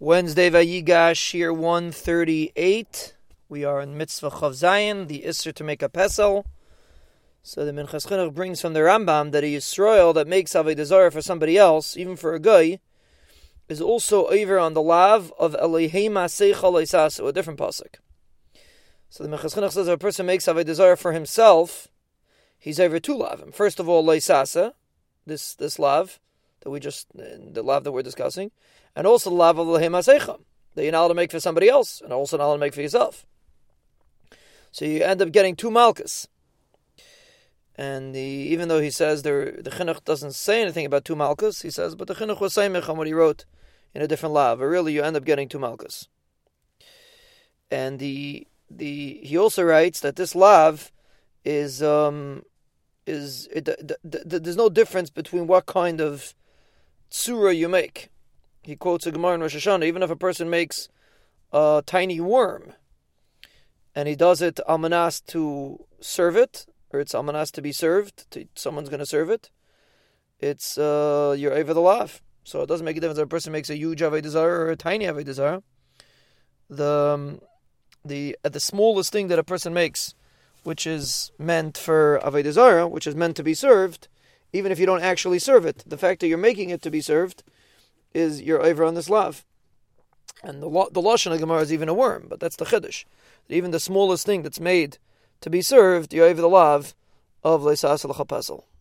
Wednesday Vayigash, year 138. We are in Mitzvah Chav Zayin, the Isser to make a pesel. So the Minchas Chinuch brings from the Rambam that a Yisrael that makes Avodah Zarah for somebody else, even for a goy, is also over on the lav of Elihema Seichel Eisasu, a different pasuk. So the Minchas Chinuch says if a person makes Avodah Zarah for himself, he's over two lavim. First of all, Leisasa, this this lav that we just the lav that we're discussing, and also the lav of the Aseicha that you're not allowed to make for somebody else, and also not allowed to make for yourself. So you end up getting two malchus. And the, even though he says there, the chinuch doesn't say anything about two malchus, he says, but the chinuch was saying on what he wrote in a different lav. But really, you end up getting two malchus. And the the he also writes that this lav is um is it, the, the, the, there's no difference between what kind of tsura you make. He quotes a Gemara in Rosh Hashanah, even if a person makes a tiny worm, and he does it al menas to serve it, or it's al menas to be served, to, someone's going to serve it, it's uh, you're over the lav. So it doesn't make a difference if a person makes a huge avodah or a tiny avodah The um, the uh, the smallest thing that a person makes, which is meant for avodah which is meant to be served, even if you don't actually serve it. The fact that you're making it to be served is you're over on this lav. And the the lashon of Gemara is even a worm, but that's the chiddush. Even the smallest thing that's made to be served, you're over the lav of leisas al